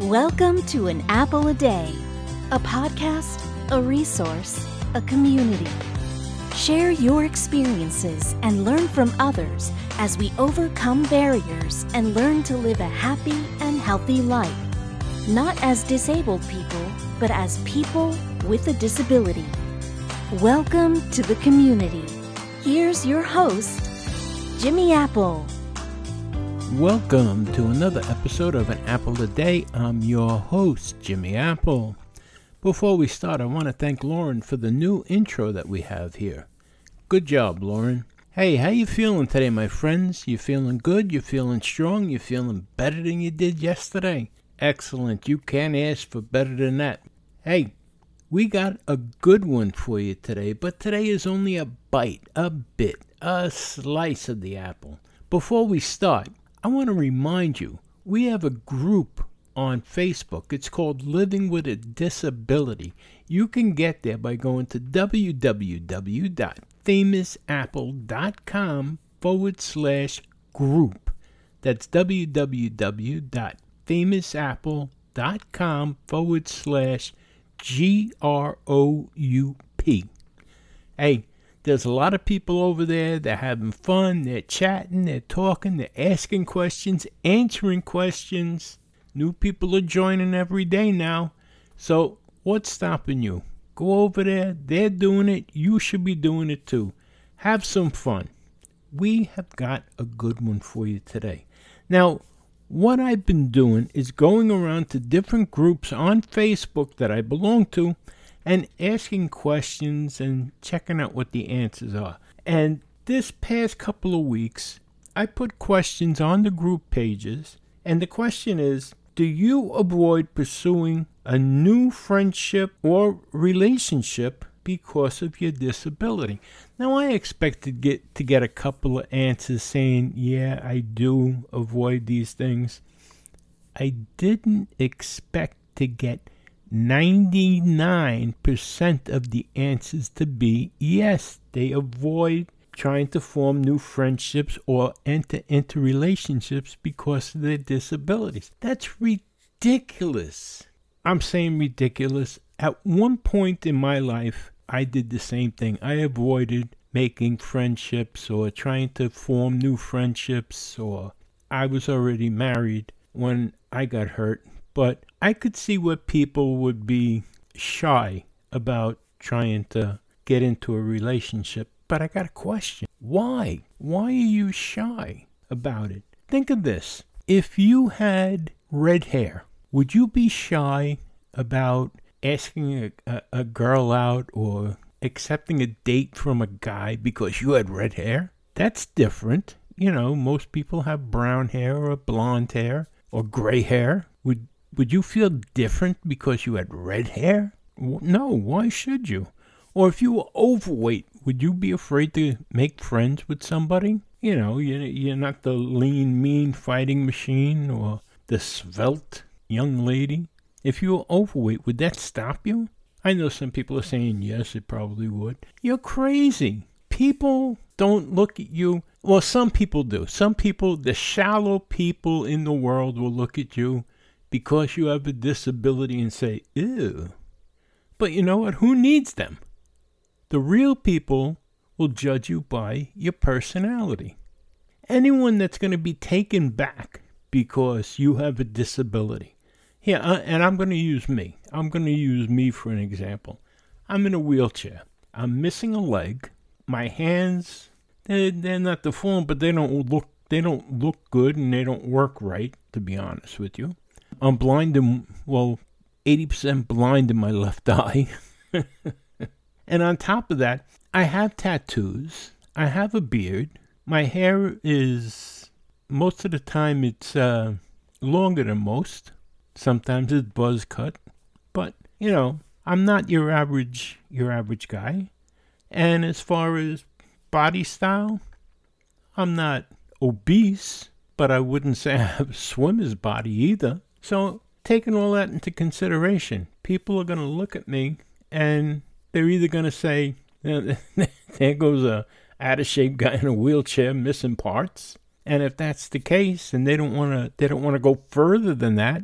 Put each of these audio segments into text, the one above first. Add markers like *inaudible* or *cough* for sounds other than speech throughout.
Welcome to An Apple a Day, a podcast, a resource, a community. Share your experiences and learn from others as we overcome barriers and learn to live a happy and healthy life. Not as disabled people, but as people with a disability. Welcome to the community. Here's your host, Jimmy Apple. Welcome to another episode of An Apple a Day. I'm your host, Jimmy Apple. Before we start, I want to thank Lauren for the new intro that we have here. Good job, Lauren. Hey, how you feeling today, my friends? You feeling good? You feeling strong? You feeling better than you did yesterday? Excellent. You can't ask for better than that. Hey, we got a good one for you today, but today is only a bite, a bit, a slice of the apple. Before we start, I want to remind you we have a group on Facebook. It's called Living with a Disability. You can get there by going to www.famousapple.com forward slash group. That's www.famousapple.com forward slash G R O U P. Hey, there's a lot of people over there. They're having fun. They're chatting. They're talking. They're asking questions, answering questions. New people are joining every day now. So, what's stopping you? Go over there. They're doing it. You should be doing it too. Have some fun. We have got a good one for you today. Now, what I've been doing is going around to different groups on Facebook that I belong to and asking questions and checking out what the answers are. And this past couple of weeks, I put questions on the group pages, and the question is Do you avoid pursuing a new friendship or relationship because of your disability? Now, I expected get, to get a couple of answers saying, Yeah, I do avoid these things. I didn't expect to get 99% of the answers to be yes, they avoid trying to form new friendships or enter into relationships because of their disabilities. That's ridiculous. I'm saying ridiculous. At one point in my life, I did the same thing. I avoided making friendships or trying to form new friendships, or I was already married when I got hurt but I could see where people would be shy about trying to get into a relationship. But I got a question. Why? Why are you shy about it? Think of this. If you had red hair, would you be shy about asking a, a, a girl out or accepting a date from a guy because you had red hair? That's different. You know, most people have brown hair or blonde hair or gray hair. Would you feel different because you had red hair? No, why should you? Or if you were overweight, would you be afraid to make friends with somebody? You know, you're not the lean, mean fighting machine or the svelte young lady. If you were overweight, would that stop you? I know some people are saying yes, it probably would. You're crazy. People don't look at you. Well, some people do. Some people, the shallow people in the world, will look at you because you have a disability and say, ew. But you know what? Who needs them? The real people will judge you by your personality. Anyone that's going to be taken back because you have a disability. Yeah, uh, and I'm going to use me. I'm going to use me for an example. I'm in a wheelchair. I'm missing a leg. My hands, they're, they're not deformed, but they don't look they don't look good and they don't work right, to be honest with you. I'm blind in, well, 80% blind in my left eye. *laughs* and on top of that, I have tattoos. I have a beard. My hair is, most of the time, it's uh, longer than most. Sometimes it's buzz cut. But, you know, I'm not your average, your average guy. And as far as body style, I'm not obese, but I wouldn't say *laughs* I have a swimmer's body either. So, taking all that into consideration, people are going to look at me and they're either going to say, *laughs* there goes a out of shape guy in a wheelchair missing parts. And if that's the case and they don't want to they don't want to go further than that,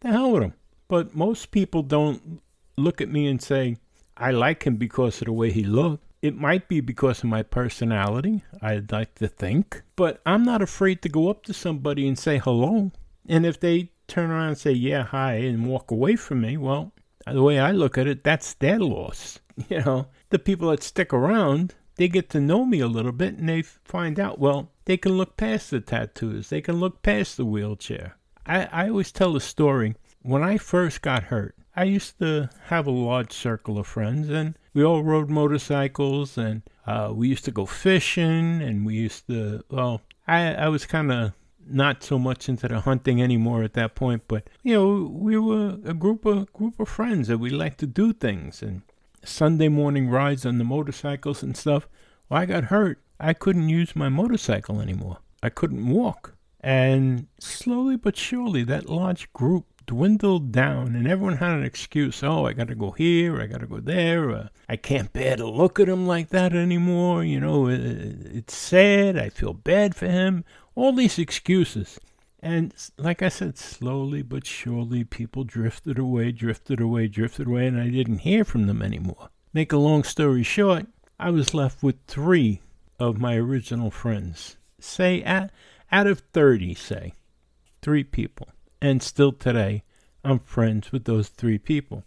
the hell with him. But most people don't look at me and say, I like him because of the way he looked. It might be because of my personality, I'd like to think. But I'm not afraid to go up to somebody and say hello. And if they turn around and say, yeah, hi, and walk away from me, well, the way I look at it, that's their loss. *laughs* You know, the people that stick around, they get to know me a little bit and they find out, well, they can look past the tattoos, they can look past the wheelchair. I, I always tell the story. When I first got hurt, I used to have a large circle of friends, and we all rode motorcycles, and uh, we used to go fishing, and we used to, well, I, I was kind of not so much into the hunting anymore at that point, but you know, we were a group of group of friends that we liked to do things and Sunday morning rides on the motorcycles and stuff. Well, I got hurt. I couldn't use my motorcycle anymore. I couldn't walk. And slowly but surely, that large group dwindled down, and everyone had an excuse. Oh, I got to go here, I got to go there. Uh, I can't bear to look at him like that anymore. You know, it, it's sad. I feel bad for him. All these excuses. And like I said, slowly but surely, people drifted away, drifted away, drifted away, and I didn't hear from them anymore. Make a long story short, I was left with three of my original friends. Say, at, out of 30, say, three people. And still today, I'm friends with those three people.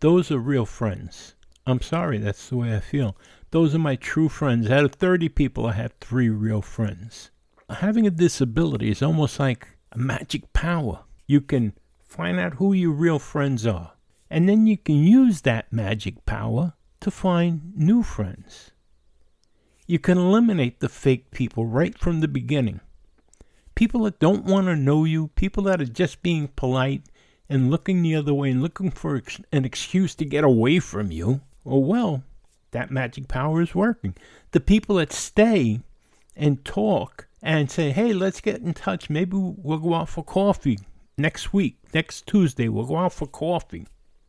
Those are real friends. I'm sorry, that's the way I feel. Those are my true friends. Out of 30 people, I have three real friends having a disability is almost like a magic power. You can find out who your real friends are, and then you can use that magic power to find new friends. You can eliminate the fake people right from the beginning. People that don't want to know you, people that are just being polite and looking the other way and looking for ex- an excuse to get away from you. Oh, well, that magic power is working. The people that stay and talk and say, hey, let's get in touch. Maybe we'll go out for coffee next week, next Tuesday. We'll go out for coffee.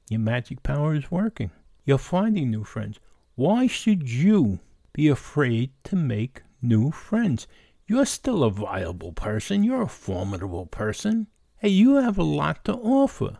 Your magic power is working. You're finding new friends. Why should you be afraid to make new friends? You're still a viable person. You're a formidable person. Hey, you have a lot to offer.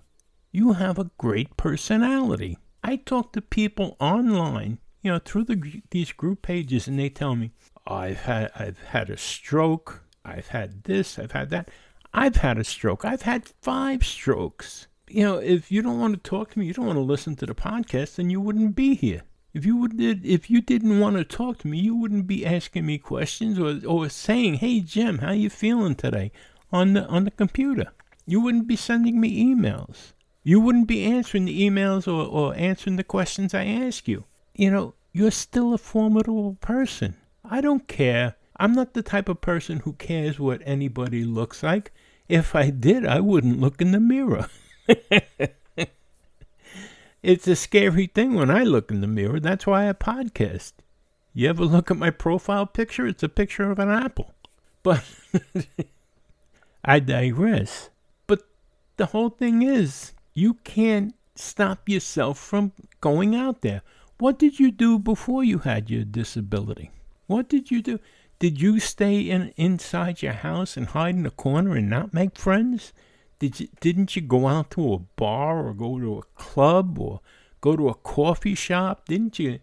You have a great personality. I talk to people online, you know, through the, these group pages, and they tell me, I've had I've had a stroke. I've had this. I've had that. I've had a stroke. I've had five strokes. You know, if you don't want to talk to me, you don't want to listen to the podcast, then you wouldn't be here. If you would, if you didn't want to talk to me, you wouldn't be asking me questions or, or saying, "Hey Jim, how you feeling today?" on the on the computer. You wouldn't be sending me emails. You wouldn't be answering the emails or, or answering the questions I ask you. You know, you're still a formidable person. I don't care. I'm not the type of person who cares what anybody looks like. If I did, I wouldn't look in the mirror. *laughs* it's a scary thing when I look in the mirror. That's why I podcast. You ever look at my profile picture? It's a picture of an apple. But *laughs* I digress. But the whole thing is, you can't stop yourself from going out there. What did you do before you had your disability? What did you do? Did you stay in inside your house and hide in a corner and not make friends? Did you, didn't you go out to a bar or go to a club or go to a coffee shop? Didn't you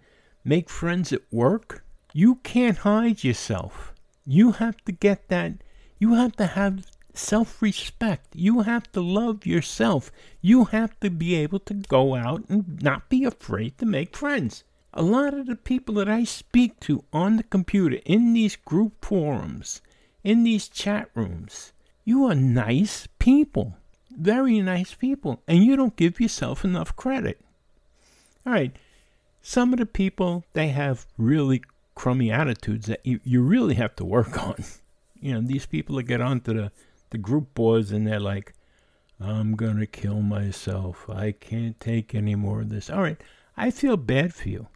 make friends at work? You can't hide yourself. You have to get that. You have to have self respect. You have to love yourself. You have to be able to go out and not be afraid to make friends a lot of the people that I speak to on the computer, in these group forums, in these chat rooms, you are nice people. Very nice people. And you don't give yourself enough credit. All right. Some of the people, they have really crummy attitudes that you, you really have to work *laughs* on. You know, these people that get onto the, the group boards and they're like, I'm going to kill myself. I can't take any more of this. All right. I feel bad for you.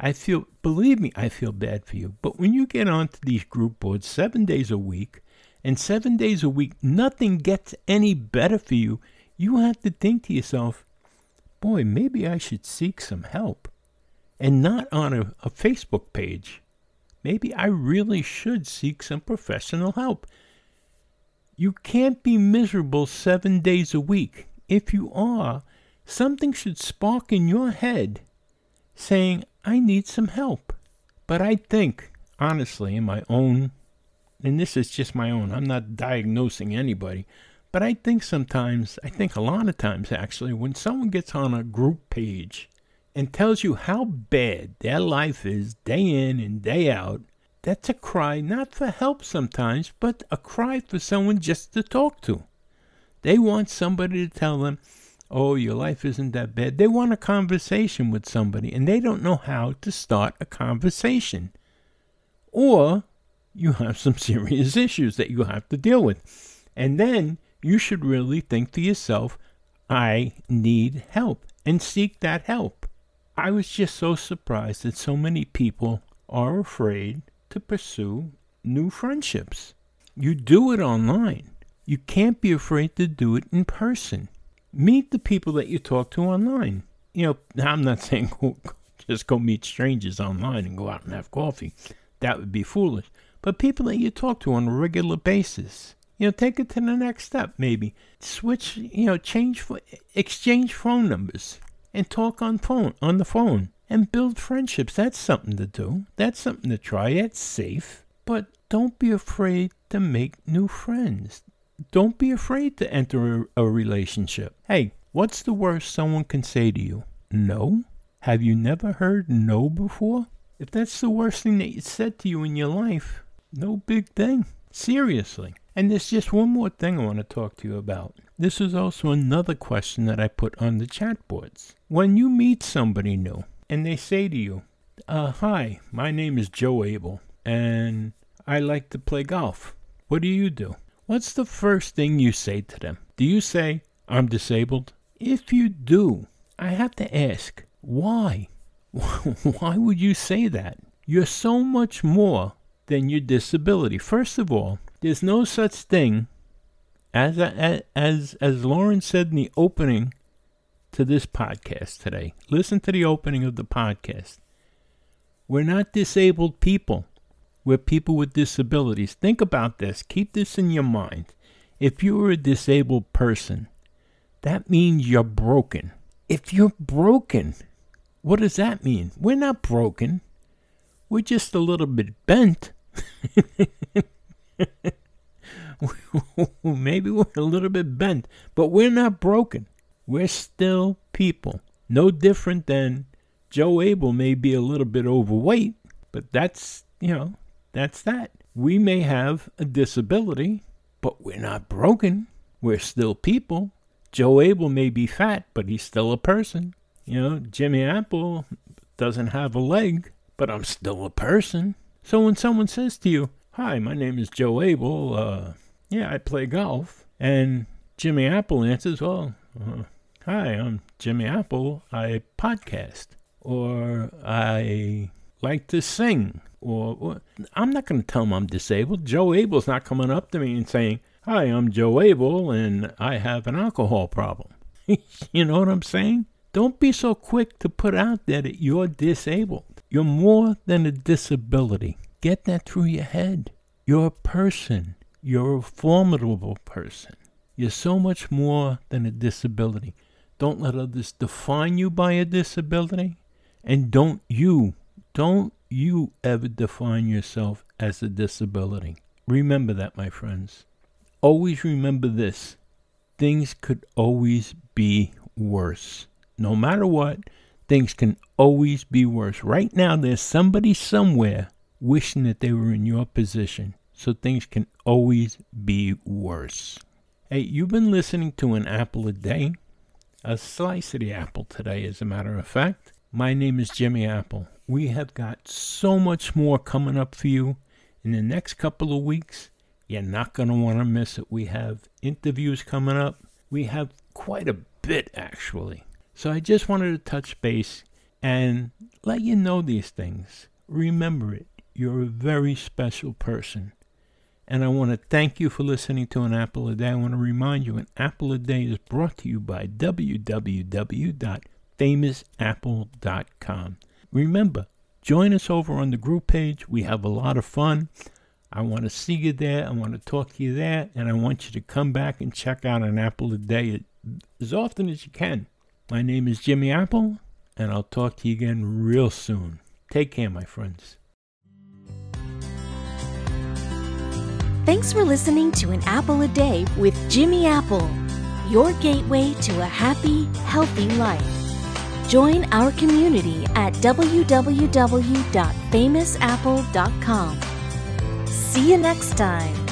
I feel, believe me, I feel bad for you. But when you get onto these group boards seven days a week, and seven days a week, nothing gets any better for you, you have to think to yourself, boy, maybe I should seek some help. And not on a, a Facebook page. Maybe I really should seek some professional help. You can't be miserable seven days a week. If you are, something should spark in your head saying, I need some help. But I think, honestly, in my own, and this is just my own, I'm not diagnosing anybody, but I think sometimes, I think a lot of times actually, when someone gets on a group page and tells you how bad their life is day in and day out, that's a cry not for help sometimes, but a cry for someone just to talk to. They want somebody to tell them, oh, your life isn't that bad. They want a conversation with somebody and they don't know how to start a conversation. Or you have some serious issues that you have to deal with. And then you should really think to yourself, I need help and seek that help. I was just so surprised that so many people are afraid to pursue new friendships. You do it online. You can't be afraid to do it in person. Meet the people that you talk to online. You know, I'm not *laughs* saying go, just go meet strangers online and go out and have coffee. That would be foolish. But people that you talk to on a regular basis. You know, take it to the next step, maybe. Switch, you know, change, for exchange phone numbers and talk on phone, on the phone and build friendships. That's something to do. That's something to try. It's safe. But don't be afraid to make new friends. Don't be afraid to enter a, a relationship. Hey, what's the worst someone can say to you? No? Have you never heard no before? If that's the worst thing that said to you in your life, no big thing. Seriously. And there's just one more thing I want to talk to you about. This is also another question that I put on the chat boards. When you meet somebody new, and they say to you, uh, Hi, my name is Joe Abel, and I like to play golf. What do you do? What's the first thing you say to them? Do you say, I'm disabled? If you do, I have to ask, why? *laughs* why would you say that? You're so much more than your disability. First of all, there's no such thing as as as Lauren said in the opening to this podcast today. Listen to the opening of the podcast. We're not disabled people. We're people with disabilities. Think about this. Keep this in your mind. If you are a disabled person, that means you're broken. If you're broken, what does that mean? We're not broken. We're just a little bit bent. *laughs* Maybe we're a little bit bent, but we're not broken. We're still people. No different than Joe Abel may be a little bit overweight, but that's, you know, that's that. We may have a disability, but we're not broken. We're still people. Joe Abel may be fat, but he's still a person. You know, Jimmy Apple doesn't have a leg, but I'm still a person. So when someone says to you, Hi, my name is Joe Abel, uh, yeah, I play golf, and Jimmy Apple answers, Well, uh, Hi, I'm Jimmy Apple. I podcast, or I like to sing, or, or I'm not going to tell them I'm disabled. Joe Abel's not coming up to me and saying, Hi, I'm Joe Abel, and I have an alcohol problem. *laughs* you know what I'm saying? Don't be so quick to put out there that you're disabled. You're more than a disability. Get that through your head. You're a person. You're a formidable person. You're so much more than a disability. Don't let others define you by a disability. And don't you, don't you ever define yourself as a disability. Remember that, my friends. Always remember this things could always be worse. No matter what, things can always be worse. Right now, there's somebody somewhere wishing that they were in your position. So things can always be worse. Hey, you've been listening to an apple a day a slice of the apple today, as a matter of fact. My name is Jimmy Apple. We have got so much more coming up for you in the next couple of weeks. You're not going to want to miss it. We have interviews coming up. We have quite a bit, actually. So I just wanted to touch base and let you know these things. Remember it. You're a very special person. And I want to thank you for listening to An Apple a Day. I want to remind you, An Apple a Day is brought to you by www.famousapple.com. Remember, join us over on the group page. We have a lot of fun. I want to see you there. I want to talk to you there. And I want you to come back and check out an apple a day as often as you can. My name is Jimmy Apple, and I'll talk to you again real soon. Take care, my friends. Thanks for listening to An Apple a Day with Jimmy Apple, your gateway to a happy, healthy life. Join our community at www.famousapple.com. See you next time.